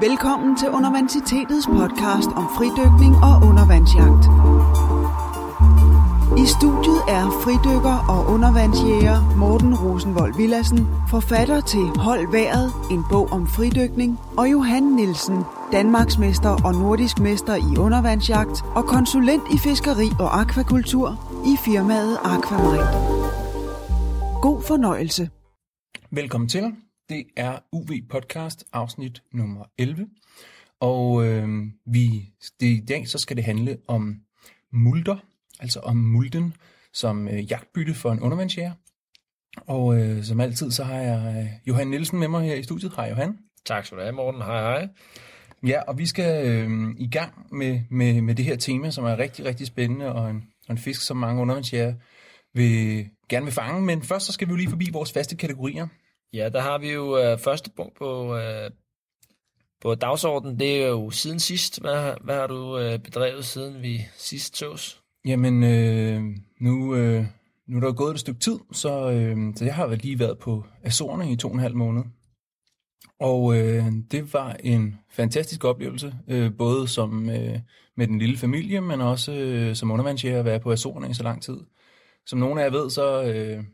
Velkommen til Universitetets podcast om fridykning og undervandsjagt. I studiet er fridykker og undervandsjæger Morten Rosenvold Villassen, forfatter til Hold Været, en bog om fridykning, og Johan Nielsen, Danmarksmester og nordisk mester i undervandsjagt og konsulent i fiskeri og akvakultur i firmaet Aquamarin. God fornøjelse. Velkommen til. Det er UV Podcast afsnit nummer 11. Og øh, vi, det, i dag så skal det handle om multer, altså om mulden som øh, jagtbytte for en undervandsjæger. Og øh, som altid så har jeg øh, Johan Nielsen med mig her i studiet. Hej Johan. Tak skal du have, Morten. Hej hej. Ja, og vi skal øh, i gang med, med, med det her tema, som er rigtig, rigtig spændende, og en, og en fisk, som mange undervandsjæger vil, gerne vil fange. Men først så skal vi jo lige forbi vores faste kategorier. Ja, der har vi jo øh, første punkt på, øh, på dagsordenen. Det er jo siden sidst. Hvad, hvad har du øh, bedrevet siden vi sidst sås? Jamen, øh, nu, øh, nu er der gået et stykke tid, så, øh, så jeg har lige været på Azorerne i to og en halv måned. Og øh, det var en fantastisk oplevelse, øh, både som øh, med den lille familie, men også øh, som undervandsjæger at være på Azorerne i så lang tid. Som nogle af jer ved, så, øh,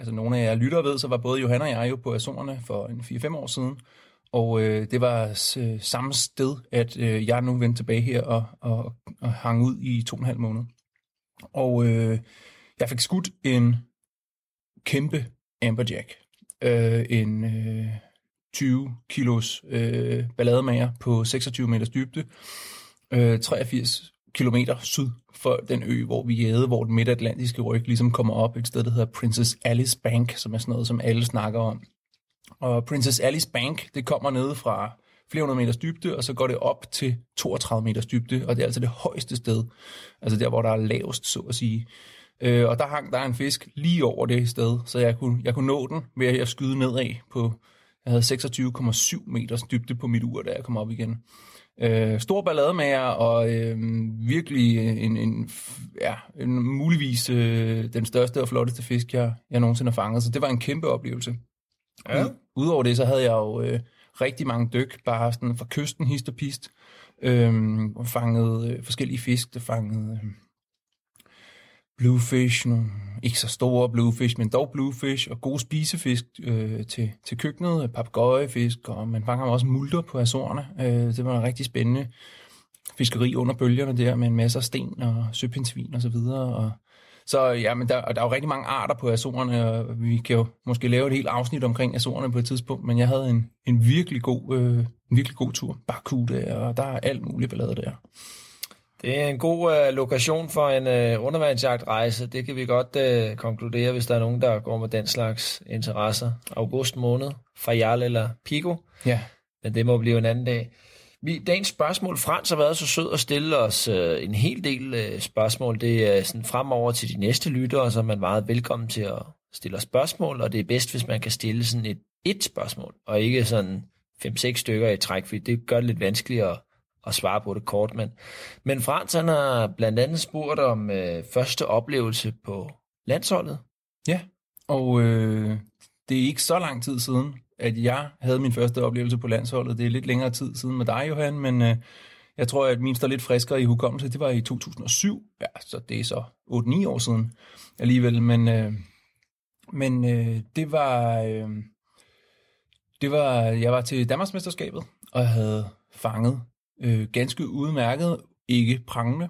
altså nogle af jer lyttere ved, så var både Johanna og jeg jo på Azorerne for en 4-5 år siden. Og øh, det var øh, samme sted, at øh, jeg nu vendte tilbage her og, og, og hang ud i to og en halv måned. Og øh, jeg fik skudt en kæmpe amberjack. Øh, en øh, 20 kilos øh, ballademager på 26 meters dybde. Øh, 83 kilometer syd for den ø, hvor vi jæde, hvor den midtatlantiske ryg ligesom kommer op et sted, der hedder Princess Alice Bank, som er sådan noget, som alle snakker om. Og Princess Alice Bank, det kommer ned fra flere hundrede meters dybde, og så går det op til 32 meters dybde, og det er altså det højeste sted, altså der, hvor der er lavest, så at sige. Øh, og der hang der en fisk lige over det sted, så jeg kunne, jeg kunne nå den ved at skyde nedad på, jeg havde 26,7 meters dybde på mit ur, da jeg kom op igen. Øh, stor ballademager, og øh, virkelig en, en, ja, en muligvis øh, den største og flotteste fisk, jeg, jeg nogensinde har fanget. Så det var en kæmpe oplevelse. Ja. Ud- Udover det, så havde jeg jo øh, rigtig mange dyk, bare sådan fra kysten, hist og pist. Øhm, og fanget øh, forskellige fisk. Der fangede øh, bluefish, nogle ikke så store bluefish, men dog bluefish, og gode spisefisk øh, til, til køkkenet, papegøjefisk, og man fanger også multer på Azorerne. Øh, det var en rigtig spændende fiskeri under bølgerne der, med en masse af sten og søpindsvin og så videre, og så ja, men der, der er jo rigtig mange arter på Azorerne, og vi kan jo måske lave et helt afsnit omkring Azorerne på et tidspunkt, men jeg havde en, en virkelig god øh, en virkelig god tur. Bakuda, og der er alt muligt ballade der. Det er en god øh, lokation for en øh, undervandsjagtrejse. Det kan vi godt øh, konkludere, hvis der er nogen, der går med den slags interesser. August måned, Fajal eller Pico. Ja, Men det må blive en anden dag. Vi, dagens spørgsmål, Frans har været så sød at stille os øh, en hel del øh, spørgsmål. Det er sådan fremover til de næste lyttere, så er man meget velkommen til at stille os spørgsmål, og det er bedst, hvis man kan stille sådan et, et spørgsmål, og ikke sådan 5-6 stykker i træk, fordi det gør det lidt vanskeligt at, svare på det kort. Men, men Frans han har blandt andet spurgt om øh, første oplevelse på landsholdet. ja. Og øh, det er ikke så lang tid siden, at jeg havde min første oplevelse på landsholdet. Det er lidt længere tid siden med dig, Johan, men øh, jeg tror, at min står lidt friskere i hukommelse. Det var i 2007, ja, så det er så 8-9 år siden alligevel, men, øh, men øh, det var... Øh, det var, jeg var til Danmarksmesterskabet, og jeg havde fanget øh, ganske udmærket, ikke prangende,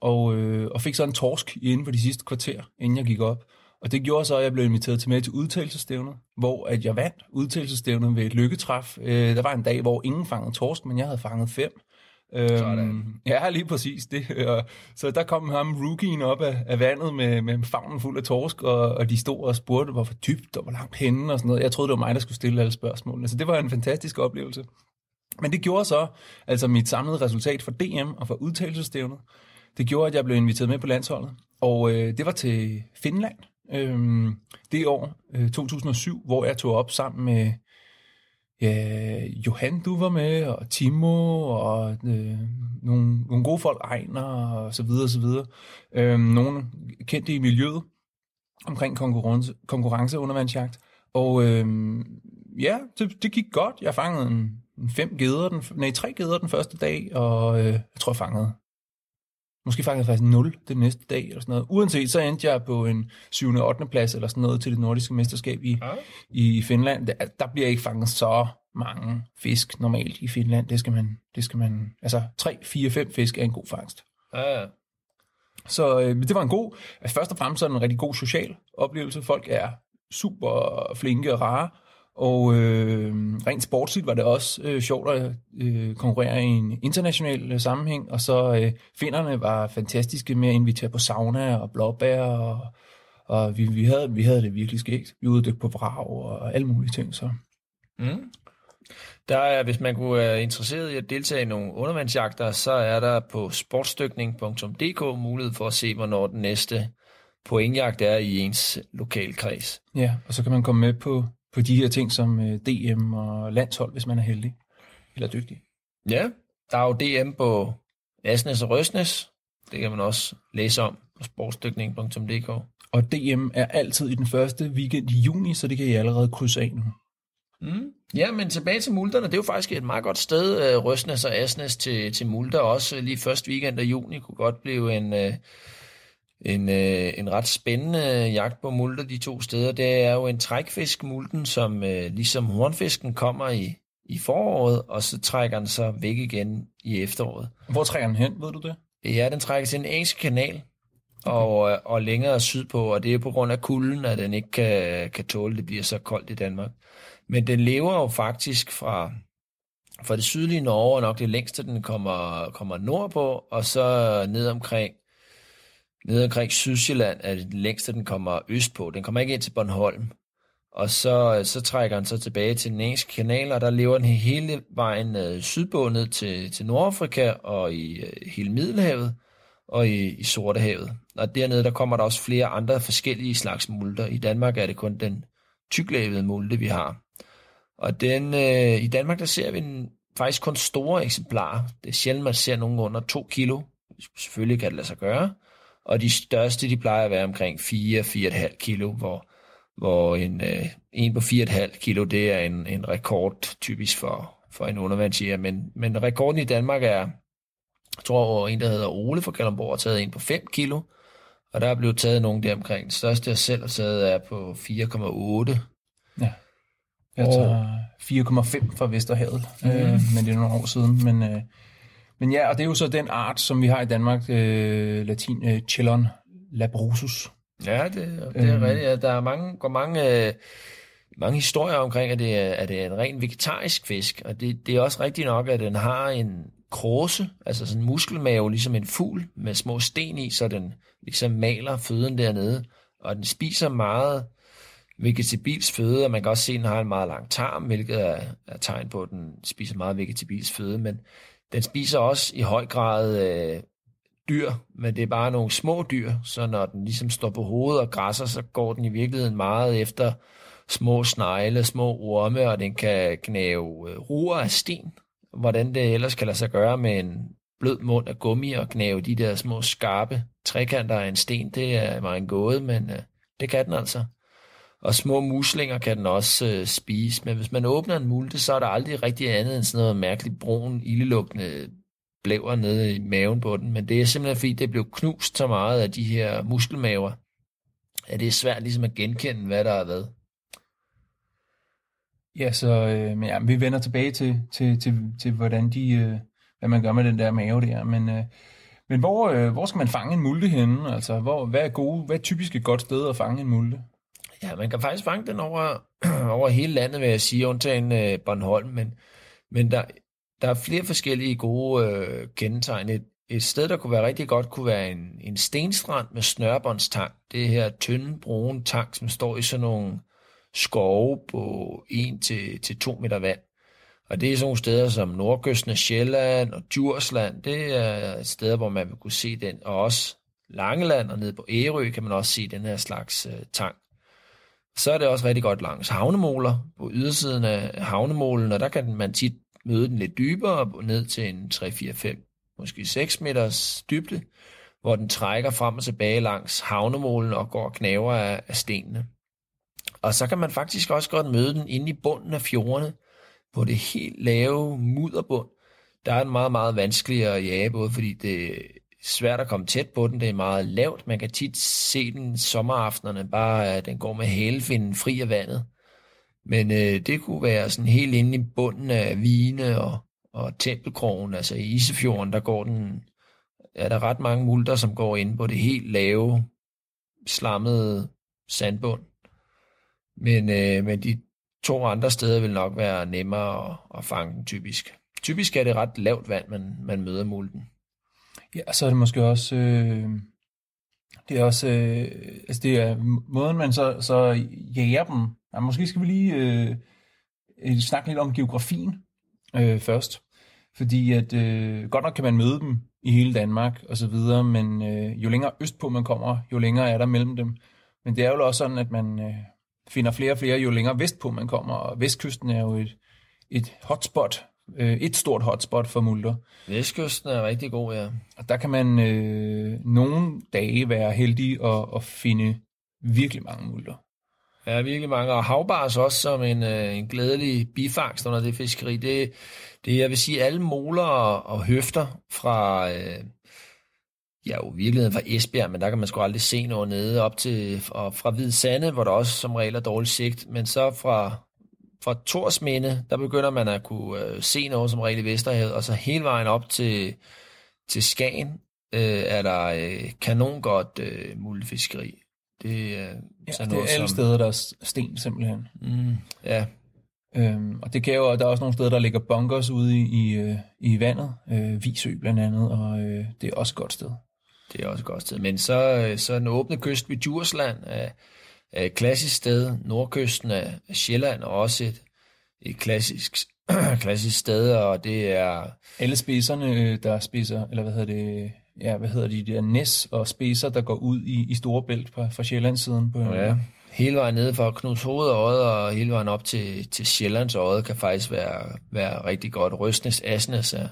og, øh, og fik så en torsk inden for de sidste kvarter, inden jeg gik op. Og det gjorde så, at jeg blev inviteret til med til udtalelsestævnet, hvor at jeg vandt udtalelsestævnet ved et lykketræf. Øh, der var en dag, hvor ingen fangede torsk, men jeg havde fanget fem. Sådan. Øhm, ja, lige præcis det. Og, så der kom ham rookien op af, af vandet med, med favnen fuld af torsk, og, og de stod og spurgte, hvor dybt og hvor langt henne og sådan noget. Jeg troede, det var mig, der skulle stille alle spørgsmålene. Så det var en fantastisk oplevelse. Men det gjorde så, altså mit samlede resultat for DM og for udtalelsestævnet, det gjorde, at jeg blev inviteret med på landsholdet. Og øh, det var til Finland øh, det år, øh, 2007, hvor jeg tog op sammen med ja, Johan, du var med, og Timo, og øh, nogle, nogle gode folk, Ejner, og så videre, og så videre. Øh, nogle kendte i miljøet omkring konkurrence, konkurrenceundervandsjagt. Og øh, ja, det, det gik godt. Jeg fangede en fem geder, den, nej, tre geder den første dag, og øh, jeg tror, jeg fangede Måske fangede faktisk 0 den næste dag, eller sådan noget. Uanset, så endte jeg på en 7. og 8. plads, eller sådan noget, til det nordiske mesterskab i, ja. i Finland. Der, der bliver ikke fanget så mange fisk normalt i Finland. Det skal man, det skal man altså 3, 4, 5 fisk er en god fangst. Ja, ja. Så øh, det var en god, altså først og fremmest er det en rigtig god social oplevelse. Folk er super flinke og rare, og øh, rent sportsligt var det også øh, sjovt at øh, konkurrere i en international øh, sammenhæng, og så øh, finderne var fantastiske med at invitere på sauna og blåbær, og, og vi, vi, havde, vi havde det virkelig skægt. Vi uddykte på vrag og alle mulige ting. Så. Mm. Der er, hvis man kunne være interesseret i at deltage i nogle undervandsjagter, så er der på sportsdykning.dk mulighed for at se, hvornår den næste pointjagt er i ens lokalkreds. Ja, og så kan man komme med på på de her ting som øh, DM og landshold, hvis man er heldig eller dygtig. Ja, der er jo DM på Asnes og Røsnes. Det kan man også læse om på sportsdykning.dk. Og DM er altid i den første weekend i juni, så det kan I allerede krydse af nu. Mm. Ja, men tilbage til Mulderne. Det er jo faktisk et meget godt sted, øh, Røsnes og Asnes til, til Mulder. Også lige første weekend af juni kunne godt blive en, øh, en, øh, en ret spændende jagt på multer de to steder. Det er jo en trækfisk, multen, som øh, ligesom hornfisken kommer i, i foråret, og så trækker den så væk igen i efteråret. Hvor trækker den hen, ved du det? Ja, den trækker til en engelsk kanal, okay. og, øh, og længere sydpå, og det er på grund af kulden, at den ikke kan, kan tåle, det bliver så koldt i Danmark. Men den lever jo faktisk fra, fra det sydlige Norge, og nok det længste, den kommer, kommer nordpå, og så ned omkring nede omkring Sydsjælland er det længste, den kommer østpå. Den kommer ikke ind til Bornholm. Og så, så trækker den så tilbage til den engelske kanal, og der lever den hele vejen øh, sydpå ned til, til Nordafrika og i øh, hele Middelhavet og i, i Sortehavet. Og dernede der kommer der også flere andre forskellige slags multer. I Danmark er det kun den tyklavede multe, vi har. Og den, øh, i Danmark der ser vi en, faktisk kun store eksemplarer. Det er sjældent, man ser nogen under 2 kilo. Selvfølgelig kan det lade sig gøre og de største, de plejer at være omkring 4-4,5 kilo, hvor, hvor en, øh, en på 4,5 kilo, det er en, en rekord typisk for, for en undervandsjæger, men, men rekorden i Danmark er, jeg tror, en, der hedder Ole fra Kalundborg, har taget en på 5 kilo, og der er blevet taget nogen der omkring. Det største, jeg selv har taget, er på 4,8. Ja. Jeg tager 4,5 fra Vesterhavet, mm. øh, men det er nogle år siden. Men, øh, men ja, og det er jo så den art, som vi har i Danmark, øh, latin, øh, Chillon labrosus. Ja, det, det er øhm. rigtigt. Ja, der er mange, går mange, øh, mange historier omkring, at det, er, at det er en ren vegetarisk fisk, og det, det er også rigtigt nok, at den har en krose, altså sådan en muskelmave, ligesom en fugl med små sten i, så den ligesom maler føden dernede, og den spiser meget vegetabils føde, og man kan også se, at den har en meget lang tarm, hvilket er, er tegn på, at den spiser meget vegetabils føde, men den spiser også i høj grad øh, dyr, men det er bare nogle små dyr, så når den ligesom står på hovedet og græsser, så går den i virkeligheden meget efter små snegle, små orme, og den kan knæve øh, ruer af sten. Hvordan det ellers kan lade sig gøre med en blød mund af gummi og knæve de der små skarpe trekanter af en sten, det er mig en gåde, men øh, det kan den altså. Og små muslinger kan den også øh, spise, men hvis man åbner en multe, så er der aldrig rigtig andet end sådan noget mærkeligt brun, ildelugtende blæver nede i maven på den. Men det er simpelthen fordi, det blev knust så meget af de her muskelmaver, at det er svært ligesom at genkende, hvad der er hvad. Ja, så øh, men ja, vi vender tilbage til, til, til, til hvordan de, øh, hvad man gør med den der mave der. Men, øh, men hvor, øh, hvor skal man fange en multe henne? Altså, hvor, hvad er gode, hvad er typisk et godt sted at fange en multe? Ja, man kan faktisk fange den over, over hele landet, vil jeg sige, undtagen øh, Bornholm, men, men der, der er flere forskellige gode øh, kendetegn. Et, et sted, der kunne være rigtig godt, kunne være en, en stenstrand med snørbåndstang. Det her tynde, brune tang, som står i sådan nogle skove på 1-2 til, til meter vand. Og det er sådan nogle steder som Nordkysten af Sjælland og Djursland. Det er steder, hvor man vil kunne se den. Og også Langeland og nede på Ærø kan man også se den her slags øh, tang. Så er det også rigtig godt langs havnemoler på ydersiden af havnemolen, og der kan man tit møde den lidt dybere, ned til en 3-4-5, måske 6 meters dybde, hvor den trækker frem og tilbage langs havnemolen og går og knaver af, af stenene. Og så kan man faktisk også godt møde den inde i bunden af fjordene, på det helt lave mudderbund, der er den meget, meget vanskeligere at jage, både fordi det svært at komme tæt på den, det er meget lavt. Man kan tit se den sommeraftenerne, bare at den går med hælfinden fri af vandet. Men øh, det kunne være sådan helt inde i bunden af Vine og, og Tempelkrogen, altså i Isefjorden, der går den, er der ret mange multer, som går ind på det helt lave, slammede sandbund. Men, øh, men de to andre steder vil nok være nemmere at, at fange den typisk. Typisk er det ret lavt vand, man, man møder multen. Ja, så er det måske også... Øh, det er også... Øh, altså det er måden, man så, så jager dem. Ja, måske skal vi lige øh, øh, snakke lidt om geografien øh, først. Fordi at øh, godt nok kan man møde dem i hele Danmark og så videre, men øh, jo længere østpå man kommer, jo længere er der mellem dem. Men det er jo også sådan, at man øh, finder flere og flere, jo længere vestpå man kommer, og vestkysten er jo et, et hotspot, øh, et stort hotspot for multer. Vestkysten er rigtig god, ja. Og der kan man øh, nogle dage være heldig at, at finde virkelig mange multer. Ja, virkelig mange. Og havbars også som en, øh, en glædelig bifangst under det fiskeri. Det, det jeg vil sige, alle moler og, og høfter fra, øh, ja, jo virkeligheden fra Esbjerg, men der kan man sgu aldrig se noget nede op til, og fra Hvide Sande, hvor der også som regel er dårlig sigt, men så fra, fra Torsminde, der begynder man at kunne øh, se noget som regel i Vesterhavet, og så hele vejen op til, til Skagen øh, er der øh, kanongodt øh, multefiskeri. Det, øh, ja, det er alle som, steder, der er sten simpelthen. Mm, ja. Øhm, og det kan jo, der er også nogle steder, der ligger bunkers ude i, i, øh, i vandet, øh, Visø blandt andet, og øh, det er også et godt sted. Det er også et godt sted. Men så, øh, så den åbne kyst ved Djursland er et klassisk sted. Nordkysten af Sjælland er også et, et klassisk, klassisk sted, og det er... Alle spidserne, øh, der spiser, eller hvad hedder det, ja, hvad hedder de, de der næs og spidser, der går ud i, i Storebælt fra, fra Sjællandssiden. På, ja, hele vejen ned fra Knuds Hoved og og hele vejen op til, til Sjællands Øje kan faktisk være, være rigtig godt. Røstnes, Asnes er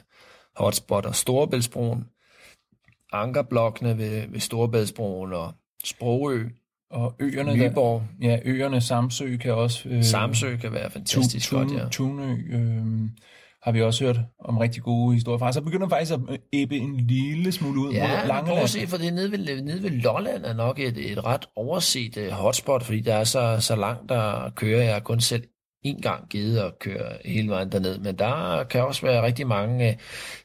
hotspot og Storebæltsbroen ankerblokkene ved, ved Storebæltsbroen og Sprogø. Og øerne, Nyborg. Der, ja, øerne Samsø kan også... Øh, Samsø kan være fantastisk tun, godt, ja. Tunø øh, har vi også hørt om rigtig gode historier fra. Så begynder faktisk at æbbe en lille smule ud ja, mod Langeland. Ja, se, for det nede ved, nede ved Lolland er nok et, et ret overset uh, hotspot, fordi der er så, så langt, der kører jeg kun selv en gang givet at køre hele vejen derned, men der kan også være rigtig mange, øh,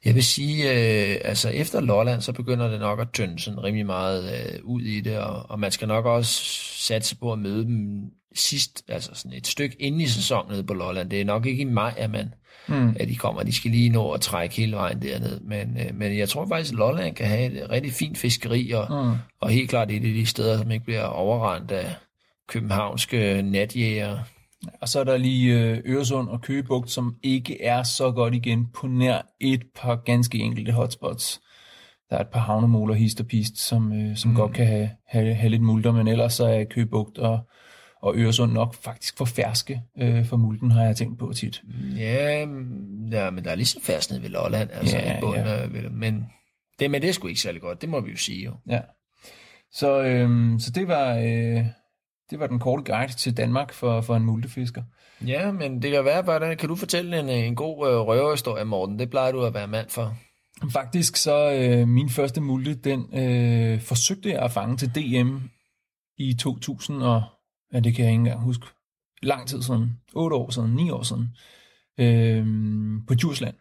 jeg vil sige, øh, altså efter Lolland, så begynder det nok at tynde sådan rimelig meget øh, ud i det, og, og man skal nok også satse på at møde dem sidst, altså sådan et stykke inde i sæsonen nede på Lolland. Det er nok ikke i maj, at, man, mm. at de kommer. De skal lige nå at trække hele vejen derned. Men, men jeg tror faktisk, at Lolland kan have et rigtig fint fiskeri, og, mm. og helt klart et af de steder, som ikke bliver overrendt af københavnske natjæger. Og så er der lige øh, Øresund og Køgebugt, som ikke er så godt igen på nær et par ganske enkelte hotspots. Der er et par havnemoler, hist og pist, som, øh, som mm. godt kan have, have, have lidt multer, men ellers så er Køgebugt og, og Øresund nok faktisk for ferske øh, for multen, har jeg tænkt på tit. Ja, ja men der er ligesom færsk nede ved Lolland, altså ja, i bunden, ja. men, det, men det er sgu ikke særlig godt, det må vi jo sige jo. Ja. Så, øh, så det var... Øh, det var den korte guide til Danmark for, for en multefisker. Ja, men det kan være, hvordan kan du fortælle en, en god øh, røverhistorie, Morten? Det plejer du at være mand for. Faktisk så øh, min første multe, den øh, forsøgte jeg at fange til DM i 2000 og, ja, det kan jeg ikke engang huske, lang tid siden, 8 år siden, 9 år siden, øh, på Djursland,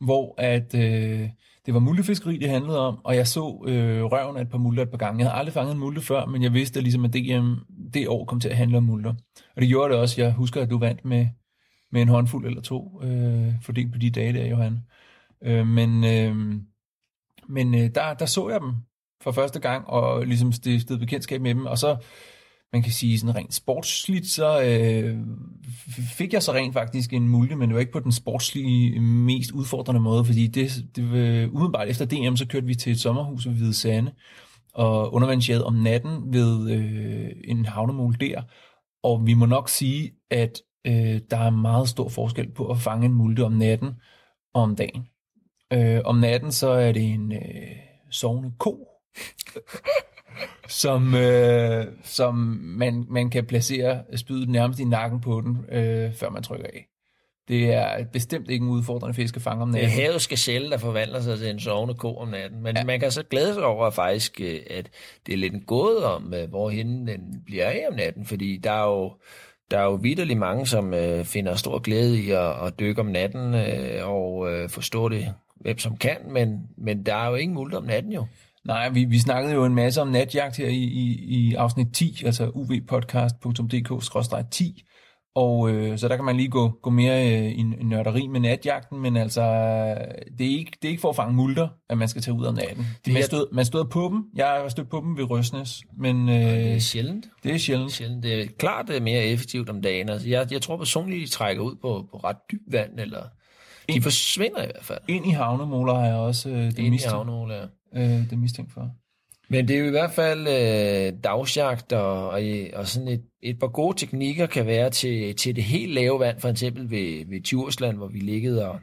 hvor at øh, det var muldefiskeri, det handlede om, og jeg så øh, røven af et par multer et par gange. Jeg havde aldrig fanget en mulde før, men jeg vidste at ligesom, at DM det år kom til at handle om mulder. Og det gjorde det også. Jeg husker, at du vandt med, med en håndfuld eller to, øh, fordelt på de dage der, Johan. Øh, men øh, men øh, der, der så jeg dem for første gang, og ligesom stiftede bekendtskab med dem, og så man kan sige sådan rent sportsligt, så øh, fik jeg så rent faktisk en mulje, men det var ikke på den sportslige, øh, mest udfordrende måde, fordi det, det var, umiddelbart efter DM, så kørte vi til et sommerhus ved Hvide Sande, og undervandsjade om natten ved øh, en havnemol der, og vi må nok sige, at øh, der er meget stor forskel på at fange en multe om natten og om dagen. Øh, om natten så er det en øh, sovende ko, som, øh, som man, man kan placere spydet nærmest i nakken på den, øh, før man trykker af. det er bestemt ikke en udfordrende fisk at fange om Det er natten. havets gazelle, der forvandler sig til en sovende ko om natten. Men Ja. man kan så glæde sig over faktisk, øh, at det er lidt en gåde om, øh, hvorhen den bliver af om natten. Fordi der er jo, der er jo vidderligt mange, som øh, finder stor glæde i at, at dykke om natten øh, og øh, forstå det, hvem som kan. Men, men der er jo ingen multer om natten jo. Nej, vi, vi snakkede jo en masse om natjagt her i, i, i afsnit 10, altså uvpodcast.dk-10, og øh, så der kan man lige gå, gå mere øh, i, i nørderi med natjagten, men altså, det er, ikke, det er ikke for at fange multer, at man skal tage ud om natten. Det man, stød, man støder på dem. Jeg har stødt på dem ved Røsnes, men Det øh, er sjældent. det er sjældent. sjældent. Det er klart det er mere effektivt om dagen. Altså, jeg, jeg tror personligt, de trækker ud på, på ret dyb vand, eller de forsvinder i hvert fald. Ind i havnemoler har jeg også øh, det, Ind i mistænkt, havnehule, ja. Øh, det mistænkt for. Men det er jo i hvert fald øh, dagsjagt, og, og, og sådan et, et par gode teknikker kan være til, til det helt lave vand, for eksempel ved, ved Djursland, hvor vi liggede og,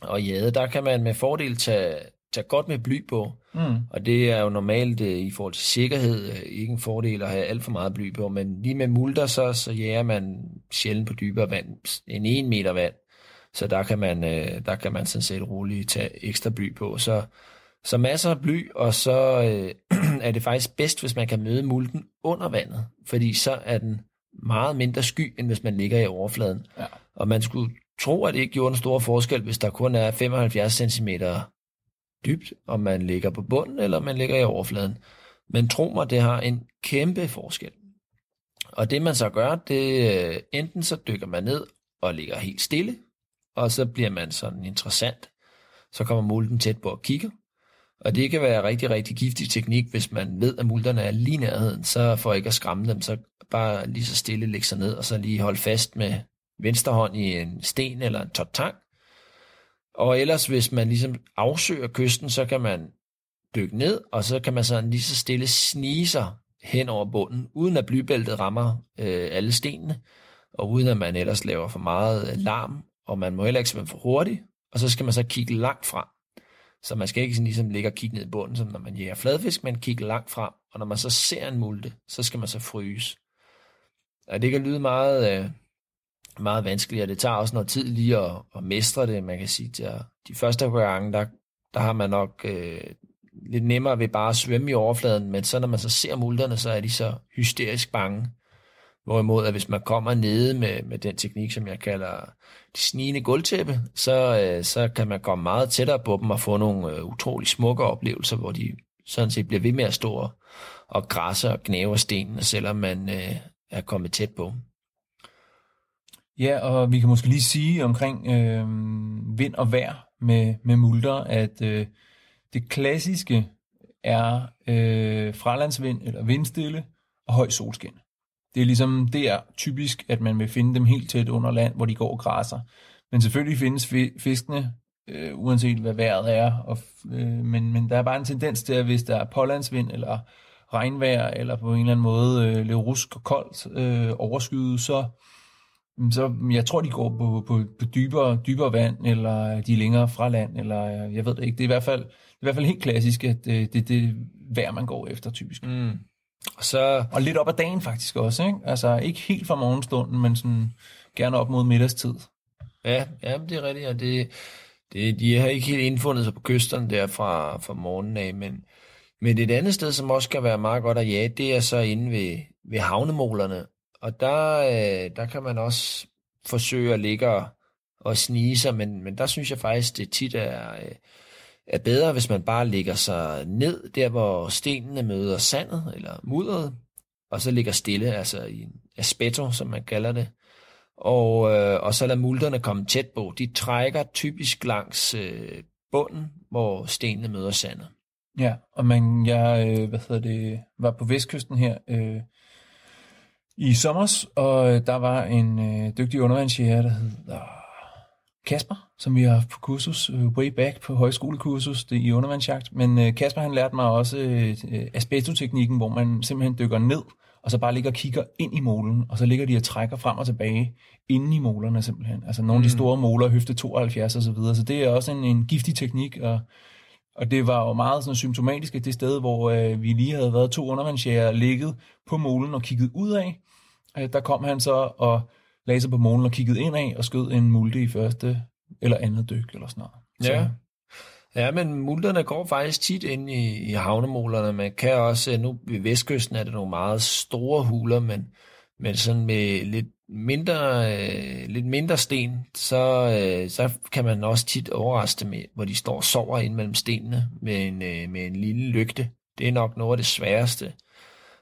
og jade. Der kan man med fordel tage, tage godt med bly på, Mm. og det er jo normalt øh, i forhold til sikkerhed øh, ikke en fordel at have alt for meget bly på, men lige med multer, så, så jager man sjældent på dybere vand, en 1 meter vand, så der kan man, øh, der kan man sådan set roligt tage ekstra bly på. Så, så masser af bly, og så øh, er det faktisk bedst, hvis man kan møde multen under vandet, fordi så er den meget mindre sky, end hvis man ligger i overfladen. Ja. Og man skulle tro, at det ikke gjorde en stor forskel, hvis der kun er 75 cm dybt, om man ligger på bunden, eller man ligger i overfladen. Men tro mig, det har en kæmpe forskel. Og det man så gør, det øh, enten så dykker man ned og ligger helt stille, og så bliver man sådan interessant. Så kommer mulden tæt på og kigger. Og det kan være rigtig, rigtig giftig teknik, hvis man ved, at multerne er lige nærheden. Så for ikke at skræmme dem, så bare lige så stille lægge sig ned, og så lige holde fast med venstre hånd i en sten eller en tot tang. Og ellers, hvis man ligesom afsøger kysten, så kan man dykke ned, og så kan man sådan lige så stille snige sig hen over bunden, uden at blybæltet rammer øh, alle stenene, og uden at man ellers laver for meget larm, og man må heller ikke svømme for hurtigt, og så skal man så kigge langt frem. Så man skal ikke sådan ligesom ligge og kigge ned i bunden, som når man jæger fladfisk, men kigge langt frem, og når man så ser en multe, så skal man så fryse. Og det kan lyde meget, øh, meget vanskeligt, og det tager også noget tid lige at, at mestre det. Man kan sige, at de første gange, der, der har man nok øh, lidt nemmere ved bare at svømme i overfladen, men så når man så ser multerne, så er de så hysterisk bange. Hvorimod, at hvis man kommer nede med, med den teknik, som jeg kalder de snigende gulvtæppe, så, øh, så kan man komme meget tættere på dem og få nogle øh, utrolig smukke oplevelser, hvor de sådan set bliver ved med at stå og, og græsse og knæve stenene, selvom man øh, er kommet tæt på. Ja, og vi kan måske lige sige omkring øh, vind og vejr med, med multer, at øh, det klassiske er øh, fralandsvind eller vindstille og høj solskin. Det er ligesom, der typisk, at man vil finde dem helt tæt under land, hvor de går og græsser. Men selvfølgelig findes fiskene, øh, uanset hvad vejret er, og, øh, men, men der er bare en tendens til, at hvis der er pålandsvind eller regnvejr, eller på en eller anden måde øh, lidt rusk og koldt øh, overskyet, så, mm, så mm, jeg tror, de går på, på, på dybere, dybere vand, eller de er længere fra land, eller øh, jeg ved det ikke. Det er i hvert fald, det er i hvert fald helt klassisk, at øh, det er det vejr, man går efter typisk. Mm. Og så, Og lidt op ad dagen faktisk også, ikke? Altså ikke helt fra morgenstunden, men sådan gerne op mod middagstid. ja, ja det er rigtigt, og det, det, de har ikke helt indfundet sig på kysterne der fra, fra morgenen af, men, men et andet sted, som også kan være meget godt at jage, det er så inde ved, ved havnemålerne. Og der, øh, der kan man også forsøge at ligge og, og snige sig, men, men der synes jeg faktisk, det tit er, øh, er bedre, hvis man bare ligger sig ned, der hvor stenene møder sandet eller mudderet, og så ligger stille, altså i en aspetto, som man kalder det, og, øh, og så lader multerne komme tæt på. De trækker typisk langs øh, bunden, hvor stenene møder sandet. Ja, og man, jeg øh, hvad hedder det, var på vestkysten her øh, i sommers, og øh, der var en øh, dygtig undervandsjæger, der hedder Kasper, som vi har haft på kursus, øh, way back på højskolekursus det, i undervandsjagt. Men øh, Kasper han lærte mig også øh, øh, aspeto-teknikken, hvor man simpelthen dykker ned, og så bare ligger og kigger ind i molen, og så ligger de og trækker frem og tilbage inde i molerne simpelthen. Altså nogle af de Mm. store moler, høfte 72 og så videre. Så det er også en, en giftig teknik, og og det var jo meget sådan symptomatisk, at det sted, hvor øh, vi lige havde været to undervandsjæger ligget på molen og kigget ud af, øh, der kom han så og lagde sig på målen og kiggede ind af og skød en multe i første eller andet dyk eller sådan noget. Så, Ja. Ja, men multerne går faktisk tit ind i, i havnemålerne. Man kan også, nu ved vestkysten er det nogle meget store huler, men, men sådan med lidt mindre, øh, lidt mindre sten, så, øh, så kan man også tit overraske med, hvor de står og sover ind mellem stenene med en, øh, med en lille lygte. Det er nok noget af det sværeste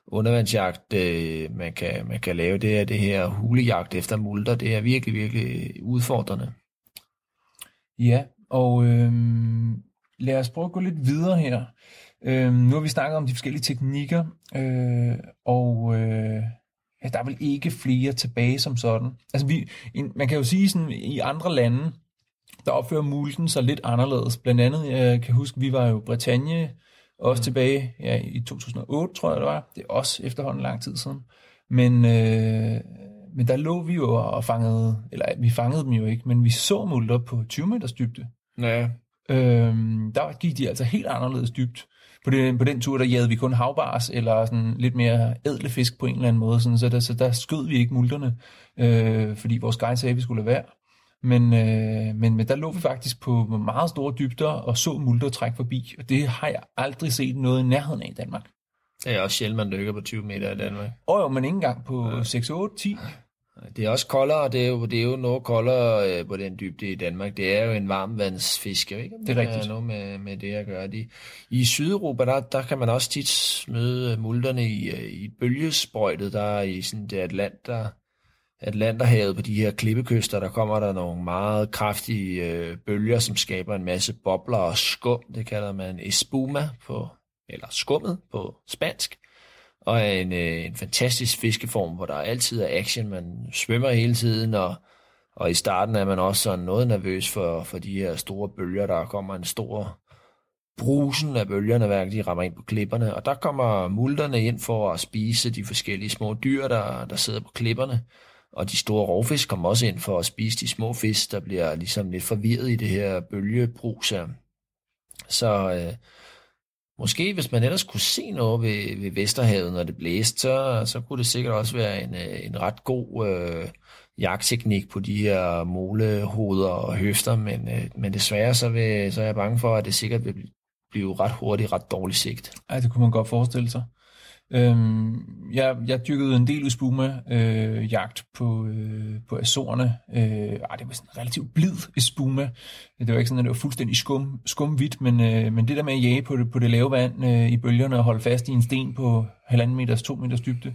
undervandsjagt, øh, man, kan, man kan lave. Det er det her hulejagt efter multer. Det er virkelig, virkelig udfordrende. Ja, og øhm, lad os prøve at gå lidt videre her. Øhm, nu har vi snakket om de forskellige teknikker, øh, og øh, ja, der er vel ikke flere tilbage som sådan. Altså vi, en, man kan jo sige sådan, i andre lande, der opfører multen sig lidt anderledes. Blandt andet, jeg kan huske, vi var jo Bretagne, også mm. tilbage ja, i 2008, tror jeg det var. Det er også efterhånden lang tid siden. Men, øh, men der lå vi jo og fangede, eller vi fangede dem jo ikke, men vi så multer på 20 meters dybde. Ja, Øhm, der gik de altså helt anderledes dybt. På, det, på den tur, der jagede vi kun havbars, eller sådan lidt mere ædle fisk på en eller anden måde, sådan, så, der, så der skød vi ikke multerne, øh, fordi vores guide sagde, at vi skulle lade være. Men, øh, men, men der lå vi faktisk på meget store dybder og så multer trække forbi, og det har jeg aldrig set noget i nærheden af i Danmark. Det er også sjældent, man dykker på 20 meter i Danmark. Og jo, men ikke engang på 6, 8, 10. Det er også koldere, og det er jo, det er jo noget koldere øh, på den dybde i Danmark. Det er jo en varmvandsfisk, jeg ved ikke, om Det er det, rigtigt. noget med, med det at gøre. De, I Sydeuropa, der, der kan man også tit møde multerne i, øh, i bølgesprøjtet, der er i sådan det Atlanter, Atlanterhavet på de her klippekyster, der kommer der nogle meget kraftige øh, bølger, som skaber en masse bobler og skum. Det kalder man espuma på, eller skummet på spansk og er en, øh, en fantastisk fiskeform, hvor der altid er action. Man svømmer hele tiden, og, og i starten er man også sådan noget nervøs for, for de her store bølger. Der kommer en stor brusen af bølgerne, hver de rammer ind på klipperne. Og der kommer multerne ind for at spise de forskellige små dyr, der, der sidder på klipperne. Og de store rovfisk kommer også ind for at spise de små fisk, der bliver ligesom lidt forvirret i det her bølgebrus her. Så øh, Måske hvis man ellers kunne se noget ved, ved Vesterhavet, når det blæste, så, så kunne det sikkert også være en, øh, en ret god øh, jagtteknik på de her molehoveder og høfter, men, øh, men desværre så, vil, så er jeg bange for, at det sikkert vil blive ret hurtigt ret dårligt sigt. Ja, det kunne man godt forestille sig. Øhm, jeg, jeg dyrkede en del espuma øh, jagt på, øh, på Azorerne. Øh, ah, det var sådan relativt blid espuma. Det var ikke sådan, at det var fuldstændig skum, skumhvidt, men, øh, men det der med at jage på det, på det lave vand øh, i bølgerne og holde fast i en sten på halvanden meters, to meters dybde,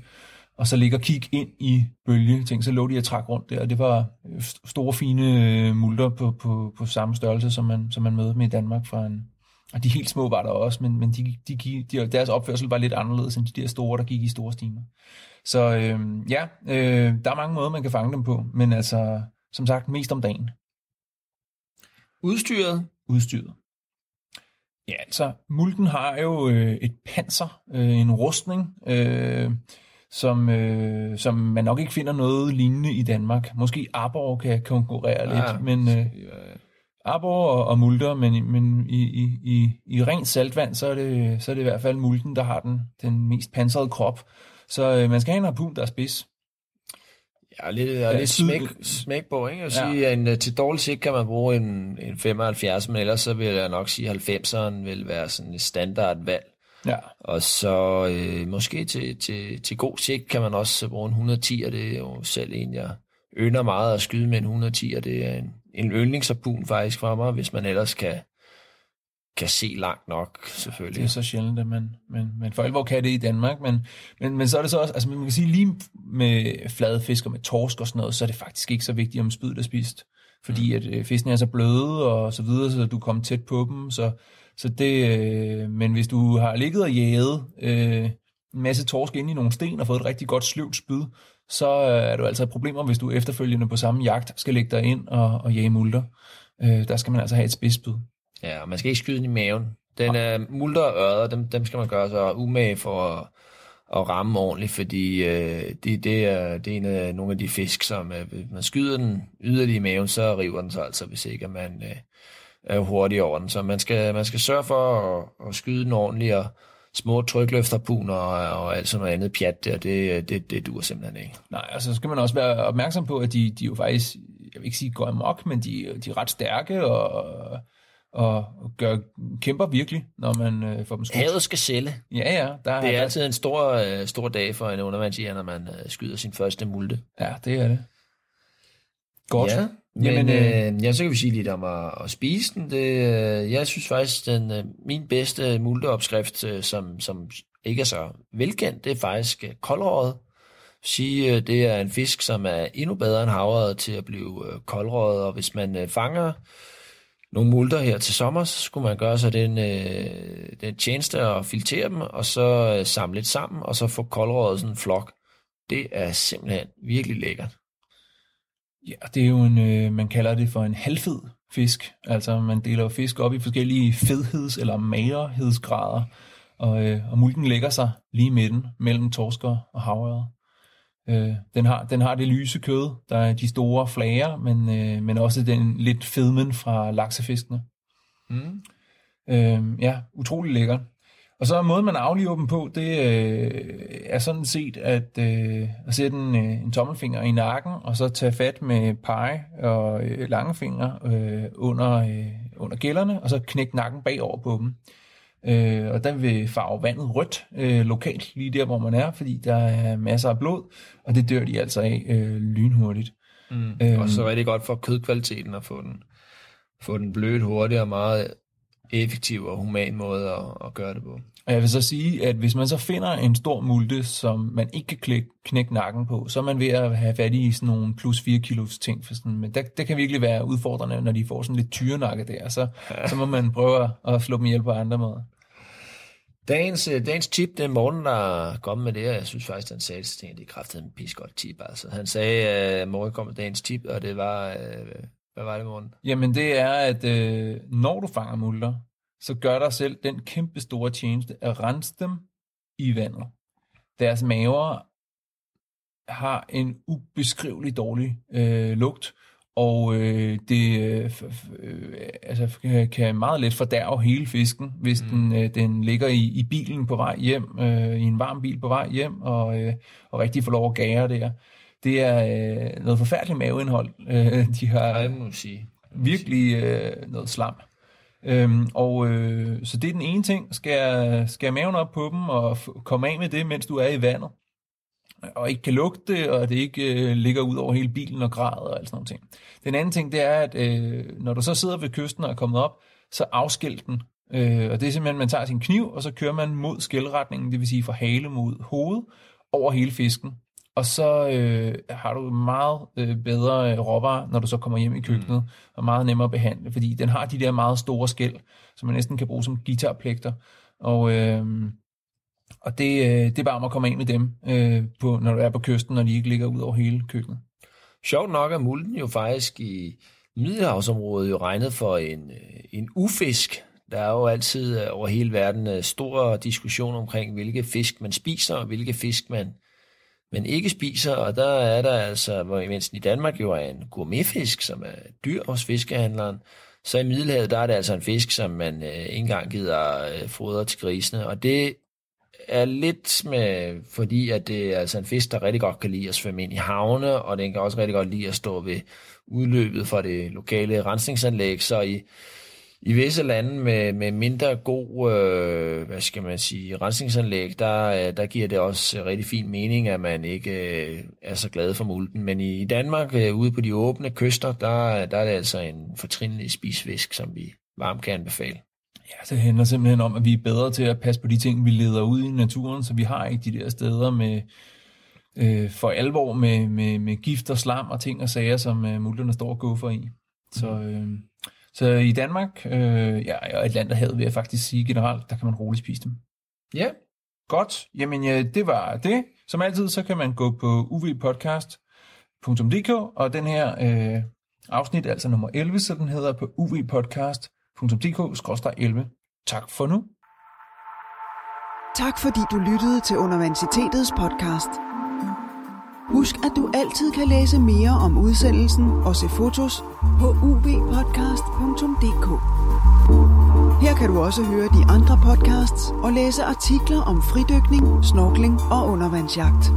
og så ligge og kigge ind i bølge, tænk, så lå de at trække rundt der, og det var øh, st- store, fine øh, multer på, på, på samme størrelse, som man, som man møder med i Danmark fra en, og de helt små var der også, men, men de, de, de, de, deres opførsel var lidt anderledes end de der store, der gik i store stimer. Så øh, ja, øh, der er mange måder, man kan fange dem på, men altså, som sagt, mest om dagen Udstyret, udstyret. Ja, altså, multen har jo øh, et panser, øh, en rustning, øh, som, øh, som man nok ikke finder noget lignende i Danmark. Måske Arbor kan konkurrere lidt, Ja. men øh, Arbor og, og multer, men, men i, i, i, i rent saltvand, så er, det, så er det i hvert fald multen, der har den, den mest pansrede krop. Så øh, man skal have en harpun, der er spids. ja, lidt, Ja, lidt smæk, smæk på, ikke? Jeg vil Ja. sige, en, øh, til dårlig sigt kan man bruge en, en 75, men ellers så vil jeg nok sige, at 90'eren vil være sådan et standardvalg. Ja, Og så øh, måske til, til, til god sigt kan man også bruge en 110, og det er jo selv en, jeg ynder meget at skyde med en 110, og det er en, en yndlingsharpun faktisk for mig, hvis man ellers kan, kan se langt nok, det selvfølgelig. er så sjældent, at man, man, man for alvor kan det i Danmark, men, men, men så er det så også, altså man kan sige lige med flade fisk og med torsk og sådan noget, så er det faktisk ikke så vigtigt, om spydet er spist. Fordi at øh, fiskene er så bløde og så videre, så du kommer tæt på dem, så, så det, øh, men hvis du har ligget og jaget øh, en masse torsk ind i nogle sten og fået et rigtig godt sløvt spyd, så øh, er du altså et problemer, hvis du efterfølgende på samme jagt skal lægge dig ind og, og jage multer. Øh, der skal man altså have et spidsspyd. Ja, og man skal ikke skyde den i maven. Den er multer og ørder, dem, dem skal man gøre sig umage for at, at ramme ordentligt, fordi øh, det, det, er, det er en af nogle af de fisk, som øh, hvis man skyder den yderligere i maven, så river den sig altså, hvis ikke man øh, er hurtig over den. Så man skal, man skal sørge for at, at skyde den ordentligt, og små trykløfterpuner og, og alt sådan noget andet pjat der, det, det, det dur simpelthen ikke. Nej, altså så skal man også være opmærksom på, at de, de jo faktisk, jeg vil ikke sige går amok, men de, de er ret stærke og, og gør, kæmper virkelig, når man øh, får dem skudt. Havet skal sælge. Ja, ja. Der det er, er altid en stor, øh, stor dag for en undervandsjæger, når man øh, skyder sin første multe. Ja, det er det. Godt. Ja. Men Jamen, øh, ja, så kan vi sige lidt om at, at spise den. Det, øh, jeg synes faktisk, den øh, min bedste multeopskrift, øh, som, som ikke er så velkendt, det er faktisk øh, koldrøget. Sige, øh, det er en fisk, som er endnu bedre end havret til at blive øh, koldrøget, og hvis man øh, fanger nogle multer her til sommer, så skulle man gøre sig den, øh, den tjeneste at filtrere dem, og så øh, samle lidt sammen, og så få koldrøget sådan en flok. Det er simpelthen virkelig lækkert. Ja, det er jo en, øh, man kalder det for en halvfed fisk. Altså man deler fisk op i forskellige fedheds- eller magerhedsgrader, og, øh, og mulken lægger sig lige midten mellem torsker og havørred. Øh, den, har, den har det lyse kød, der er de store flager, men, øh, men også den lidt fedmen fra laksefiskene. Mm. Øh, ja, utrolig lækker. Og så er måden, man afliver dem på, det øh, er sådan set at, øh, at sætte en, øh, en tommelfinger i nakken, og så tage fat med pege og øh, langefinger øh, under, øh, under gælderne, og så knække nakken bagover på dem. Øh, og den vil farve vandet rødt øh, lokalt, lige der hvor man er, fordi der er masser af blod, og det dør de altså af øh, lynhurtigt. Mm. Øh, og så er det godt for kødkvaliteten at få den, få den blødt hurtigt og meget effektiv og human måde at, at gøre det på. Og jeg vil så sige, at hvis man så finder en stor multe, som man ikke kan klæk, knække nakken på, så er man ved at have fat i sådan nogle plus 4 kilos ting. For sådan, men det, det kan virkelig være udfordrende, når de får sådan lidt tyrenakke der. Så, ja. så må man prøve at slå dem ihjel på andre måder. Dagens, øh, dagens tip, det er Morten, der kom med det, og jeg synes faktisk, han sagde det, det er kraftigt en pis godt tip. Altså. Han sagde, at Morten kom med dagens tip, og det var, øh, hvad var det, Morten? Jamen, det er, at øh, når du fanger multer, så gør dig selv den kæmpe store tjeneste at rense dem i vandet. Deres maver har en ubeskrivelig dårlig øh, lugt, og øh, det øh, øh, altså, kan meget let fordærve hele fisken, hvis mm. den, øh, den ligger i, i bilen på vej hjem, øh, i en varm bil på vej hjem, og, øh, og rigtig får lov at gære der. Det er øh, noget forfærdeligt maveindhold. Øh, de har jeg må sige. virkelig øh, noget slam. Øhm, og øh, så det er den ene ting. Skal, skal maven op på dem og komme af med det, mens du er i vandet? Og ikke kan lugte det, og det ikke øh, ligger ud over hele bilen og græder og alt sådan noget ting. Den anden ting, det er, at øh, når du så sidder ved kysten og er kommet op, så afskæld den. Øh, og det er simpelthen, at man tager sin kniv, og så kører man mod skældretningen, det vil sige fra hale mod hoved, over hele fisken og så øh, har du meget øh, bedre øh, råvarer, når du så kommer hjem i køkkenet, mm. og meget nemmere at behandle, fordi den har de der meget store skæld, som man næsten kan bruge som guitarplekter, og, øh, og det, øh, det er bare om at komme ind med dem, øh, på, når du er på kysten, når de ikke ligger ud over hele køkkenet. Sjovt nok er mulden jo faktisk i Middelhavsområdet jo regnet for en, øh, en ufisk. Der er jo altid øh, over hele verden stor diskussion omkring, hvilke fisk man spiser, og hvilke fisk man men ikke spiser, og der er der altså, hvor mens i Danmark jo er en gourmetfisk, som er dyr hos fiskehandleren, så i Middelhavet, der er det altså en fisk, som man øh, ikke engang gider øh, fodre til grisene, og det er lidt med, fordi at det er altså en fisk, der rigtig godt kan lide at svømme ind i havne, og den kan også rigtig godt lide at stå ved udløbet fra det lokale rensningsanlæg, så i, i visse lande med, med mindre god, øh, hvad skal man sige, rensningsanlæg, der, øh, der giver det også rigtig fin mening, at man ikke øh, er så glad for multen. Men i, i Danmark, øh, ude på de åbne kyster, der, der er det altså en fortrinlig spisfisk, som vi varmt kan anbefale. Ja, det handler simpelthen om, at vi er bedre til at passe på de ting, vi leder ud i naturen, så vi har ikke de der steder med øh, for alvor med, med, med gift og slam og ting og sager, som øh, multerne står og guffer i. Så... Øh, så i Danmark, øh, ja, og Atlanterhavet vil jeg faktisk sige generelt, der kan man roligt spise dem. Ja. Godt, jamen ja, det var det. Som altid, så kan man gå på uvpodcast.dk, og den her øh, afsnit er altså nummer 11, så den hedder på uvpodcast.dk-11. Tak for nu. Tak fordi du lyttede til Universitetets podcast. Husk, at du altid kan læse mere om udsendelsen og se fotos på ubpodcast.dk. Her kan du også høre de andre podcasts og læse artikler om fridykning, snorkling og undervandsjagt.